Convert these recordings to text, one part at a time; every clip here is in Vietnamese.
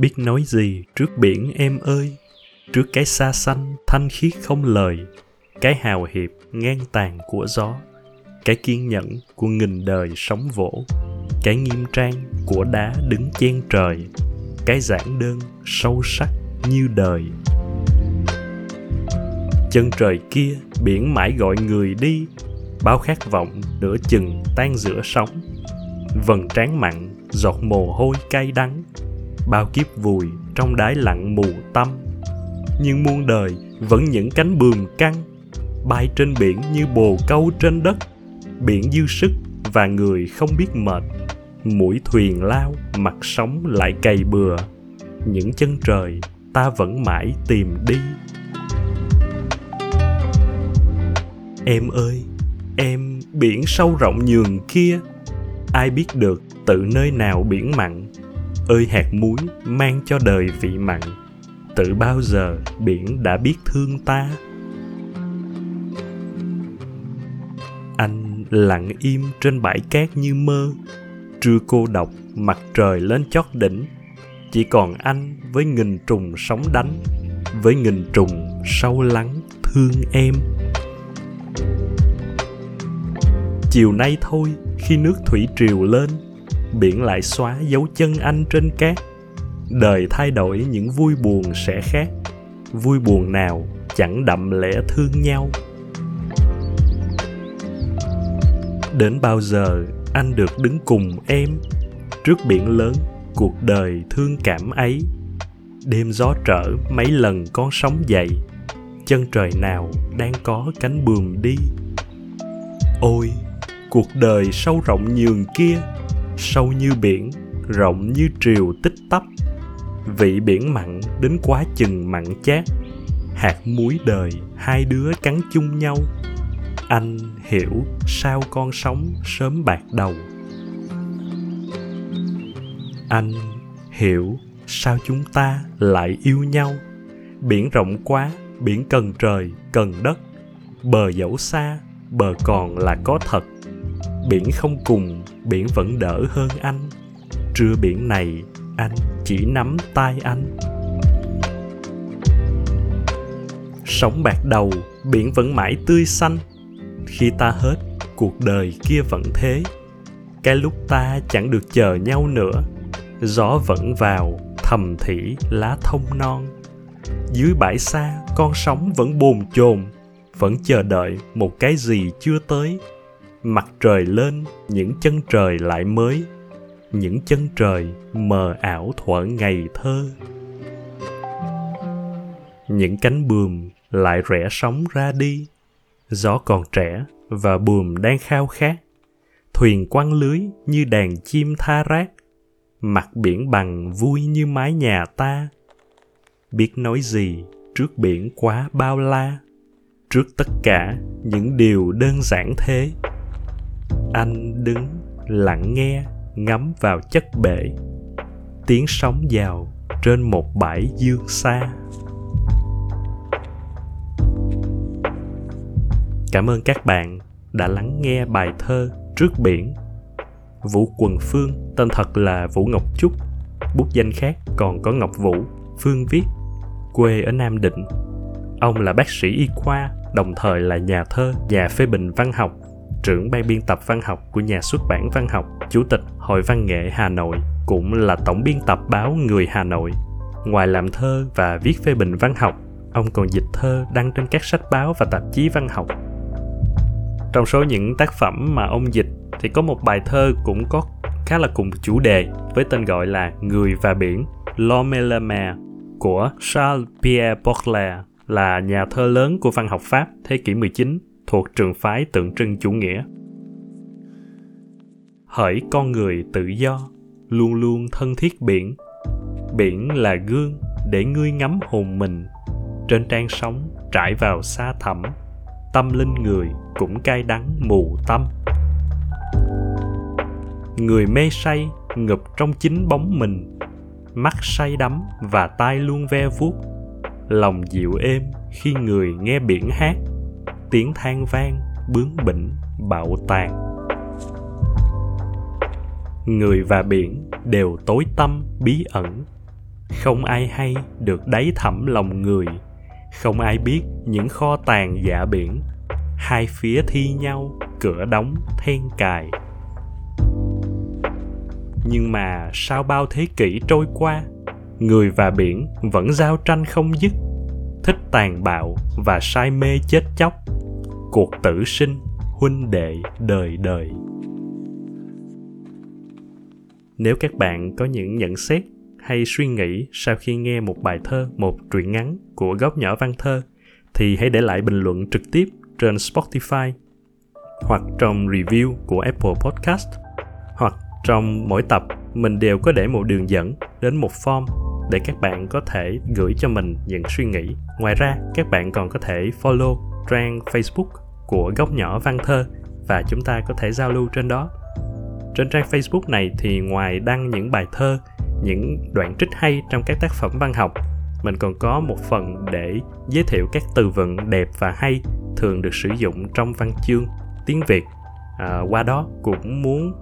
biết nói gì trước biển em ơi? Trước cái xa xanh thanh khiết không lời, cái hào hiệp ngang tàn của gió, cái kiên nhẫn của nghìn đời sóng vỗ, cái nghiêm trang của đá đứng chen trời, cái giản đơn sâu sắc như đời. Chân trời kia biển mãi gọi người đi, bao khát vọng nửa chừng tan giữa sóng. Vầng trán mặn giọt mồ hôi cay đắng bao kiếp vùi trong đáy lặng mù tâm nhưng muôn đời vẫn những cánh bườm căng, bay trên biển như bồ câu trên đất. Biển dư sức và người không biết mệt, mũi thuyền lao, mặt sóng lại cày bừa. Những chân trời ta vẫn mãi tìm đi. Em ơi, em, biển sâu rộng nhường kia. Ai biết được tự nơi nào biển mặn ơi hạt muối mang cho đời vị mặn, tự bao giờ biển đã biết thương ta? Anh lặng im trên bãi cát như mơ, trưa cô độc mặt trời lên chót đỉnh. Chỉ còn anh với nghìn trùng sóng đánh, với nghìn trùng sâu lắng thương em. Chiều nay thôi, khi nước thủy triều lên biển lại xóa dấu chân anh trên cát. Đời thay đổi, những vui buồn sẽ khác. Vui buồn nào chẳng đậm lẽ thương nhau. Đến bao giờ anh được đứng cùng em? Trước biển lớn, cuộc đời thương cảm ấy. Đêm gió trở, mấy lần con sóng dậy. Chân trời nào đang có cánh buồm đi. Ôi, cuộc đời sâu rộng nhường kia sâu như biển, rộng như triều tích tắp. Vị biển mặn đến quá chừng mặn chát. Hạt muối đời, hai đứa cắn chung nhau. Anh hiểu sao con sống sớm bạc đầu. Anh hiểu sao chúng ta lại yêu nhau. Biển rộng quá, biển cần trời, cần đất. Bờ dẫu xa, bờ còn là có thật biển không cùng, biển vẫn đỡ hơn anh. Trưa biển này, anh chỉ nắm tay anh. Sống bạc đầu, biển vẫn mãi tươi xanh. Khi ta hết, cuộc đời kia vẫn thế. Cái lúc ta chẳng được chờ nhau nữa. Gió vẫn vào, thầm thỉ, lá thông non. Dưới bãi xa, con sóng vẫn bồn chồn. Vẫn chờ đợi một cái gì chưa tới mặt trời lên, những chân trời lại mới. Những chân trời mờ ảo thuở ngày thơ. Những cánh buồm lại rẽ sóng ra đi. Gió còn trẻ và buồm đang khao khát. Thuyền quăng lưới như đàn chim tha rác. Mặt biển bằng vui như mái nhà ta. Biết nói gì trước biển quá bao la. Trước tất cả những điều đơn giản thế anh đứng lặng nghe, ngắm vào chất bể. Tiếng sóng vào trên một bãi dương xa. Cảm ơn các bạn đã lắng nghe bài thơ trước biển. Vũ quần phương, tên thật là vũ ngọc trúc. Bút danh khác còn có ngọc vũ, phương viết, quê ở nam định. Ông là bác sĩ y khoa, đồng thời là nhà thơ, nhà phê bình văn học trưởng ban biên tập văn học của nhà xuất bản văn học, chủ tịch Hội Văn nghệ Hà Nội, cũng là tổng biên tập báo Người Hà Nội. Ngoài làm thơ và viết phê bình văn học, ông còn dịch thơ đăng trên các sách báo và tạp chí văn học. Trong số những tác phẩm mà ông dịch thì có một bài thơ cũng có khá là cùng chủ đề với tên gọi là Người và Biển, L'Homme et la Mer của Charles Pierre Baudelaire là nhà thơ lớn của văn học Pháp thế kỷ 19 thuộc trường phái tượng trưng chủ nghĩa. Hỡi con người tự do, luôn luôn thân thiết biển. Biển là gương để ngươi ngắm hồn mình. Trên trang sóng trải vào xa thẳm, tâm linh người cũng cay đắng mù tâm. Người mê say ngập trong chính bóng mình, mắt say đắm và tai luôn ve vuốt. Lòng dịu êm khi người nghe biển hát tiếng than vang, bướng bỉnh, bạo tàn. Người và biển đều tối tâm bí ẩn. Không ai hay được đáy thẳm lòng người. Không ai biết những kho tàng dạ biển. Hai phía thi nhau, cửa đóng, then cài. Nhưng mà sau bao thế kỷ trôi qua, người và biển vẫn giao tranh không dứt. Thích tàn bạo và say mê chết chóc cuộc tử sinh huynh đệ đời đời. Nếu các bạn có những nhận xét hay suy nghĩ sau khi nghe một bài thơ, một truyện ngắn của góc nhỏ văn thơ, thì hãy để lại bình luận trực tiếp trên spotify hoặc trong review của apple podcast, hoặc trong mỗi tập mình đều có để một đường dẫn đến một form để các bạn có thể gửi cho mình những suy nghĩ. Ngoài ra, các bạn còn có thể follow trang facebook của góc nhỏ văn thơ và chúng ta có thể giao lưu trên đó. Trên trang facebook này thì ngoài đăng những bài thơ những đoạn trích hay trong các tác phẩm văn học mình còn có một phần để giới thiệu các từ vựng đẹp và hay thường được sử dụng trong văn chương tiếng việt. À, qua đó cũng muốn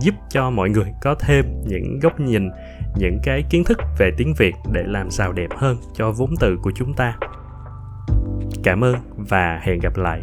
giúp cho mọi người có thêm những góc nhìn những cái kiến thức về tiếng việt để làm giàu đẹp hơn cho vốn từ của chúng ta cảm ơn và hẹn gặp lại.